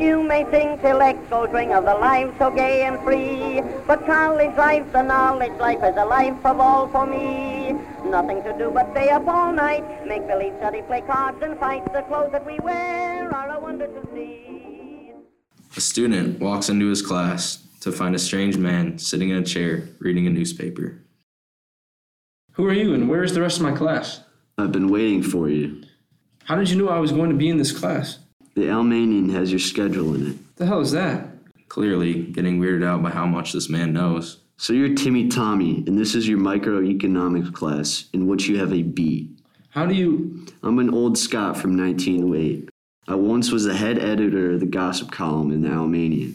you may sing till echoes ring of the life so gay and free. But college life, the knowledge life, is a life of all for me. Nothing to do but stay up all night, make believe study, play cards and fight. The clothes that we wear are a wonder to see. A student walks into his class to find a strange man sitting in a chair reading a newspaper. Who are you and where is the rest of my class? I've been waiting for you. How did you know I was going to be in this class? The Almanian has your schedule in it. The hell is that? Clearly, getting weirded out by how much this man knows. So you're Timmy Tommy, and this is your microeconomics class, in which you have a B. How do you. I'm an old Scot from 1908. I once was the head editor of the gossip column in the Almanian.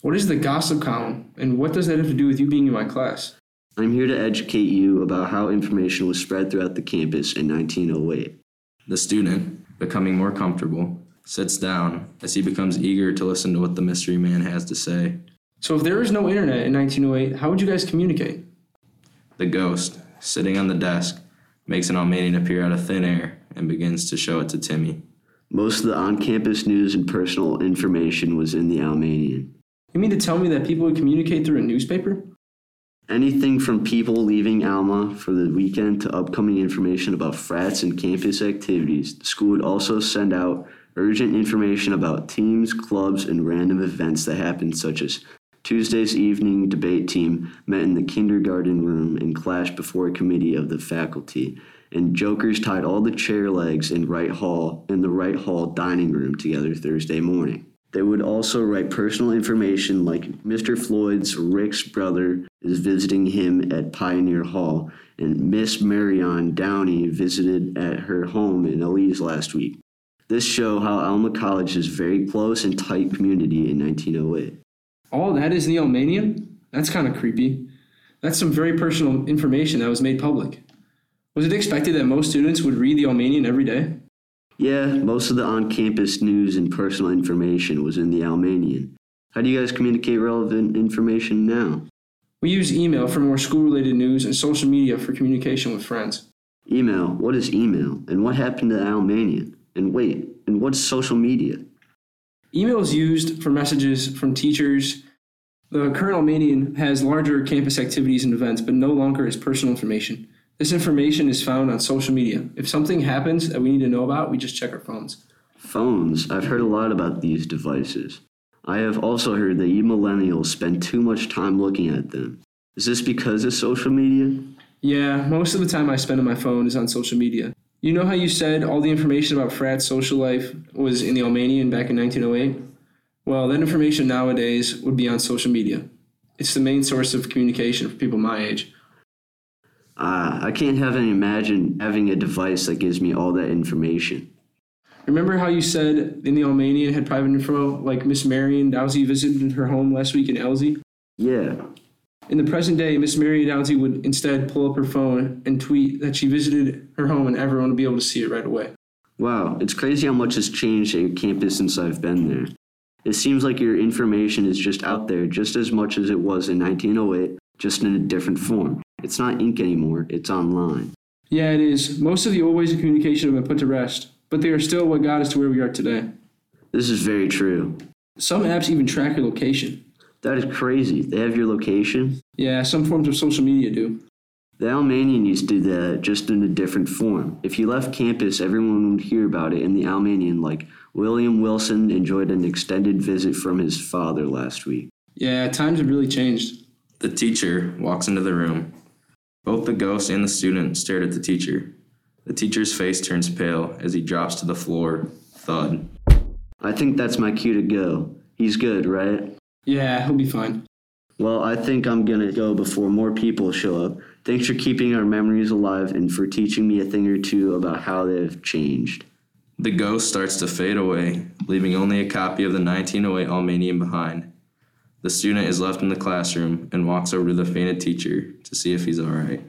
What is the gossip column? And what does that have to do with you being in my class? I'm here to educate you about how information was spread throughout the campus in 1908. The student, becoming more comfortable, sits down as he becomes eager to listen to what the mystery man has to say. So, if there was no internet in 1908, how would you guys communicate? The ghost, sitting on the desk, makes an Almanian appear out of thin air and begins to show it to Timmy. Most of the on campus news and personal information was in the Almanian. You mean to tell me that people would communicate through a newspaper? Anything from people leaving Alma for the weekend to upcoming information about frats and campus activities. The school would also send out urgent information about teams, clubs, and random events that happened, such as Tuesday's evening debate team met in the kindergarten room and clashed before a committee of the faculty. And jokers tied all the chair legs in Wright Hall in the Wright Hall dining room together Thursday morning. They would also write personal information like Mr. Floyd's Rick's brother is visiting him at Pioneer Hall, and Miss Marion Downey visited at her home in Elsie last week. This show how Alma College is very close and tight community in 1908. All that is in the Almanian? That's kind of creepy. That's some very personal information that was made public. Was it expected that most students would read the Almanian every day? Yeah, most of the on campus news and personal information was in the Almanian. How do you guys communicate relevant information now? We use email for more school related news and social media for communication with friends. Email? What is email? And what happened to the Almanian? And wait, and what's social media? Email is used for messages from teachers. The current Almanian has larger campus activities and events, but no longer is personal information. This information is found on social media. If something happens that we need to know about, we just check our phones. Phones. I've heard a lot about these devices. I have also heard that you millennials spend too much time looking at them. Is this because of social media? Yeah, most of the time I spend on my phone is on social media. You know how you said all the information about frat social life was in the Almanian back in 1908? Well, that information nowadays would be on social media. It's the main source of communication for people my age. Ah, I can't even imagine having a device that gives me all that information. Remember how you said in the Almanian had private info, like Miss Marion Dowsey visited her home last week in Elsie? Yeah. In the present day, Miss Marion Dowsey would instead pull up her phone and tweet that she visited her home and everyone would be able to see it right away. Wow, it's crazy how much has changed at your campus since I've been there. It seems like your information is just out there just as much as it was in 1908, just in a different form. It's not ink anymore, it's online. Yeah, it is. Most of the old ways of communication have been put to rest, but they are still what got us to where we are today. This is very true. Some apps even track your location. That is crazy. They have your location? Yeah, some forms of social media do. The Almanian used to do that just in a different form. If you left campus, everyone would hear about it in the Almanian, like William Wilson enjoyed an extended visit from his father last week. Yeah, times have really changed. The teacher walks into the room. Both the ghost and the student stared at the teacher. The teacher's face turns pale as he drops to the floor. Thud. I think that's my cue to go. He's good, right? Yeah, he'll be fine. Well, I think I'm gonna go before more people show up. Thanks for keeping our memories alive and for teaching me a thing or two about how they've changed. The ghost starts to fade away, leaving only a copy of the 1908 Almanian behind. The student is left in the classroom and walks over to the fainted teacher to see if he's alright.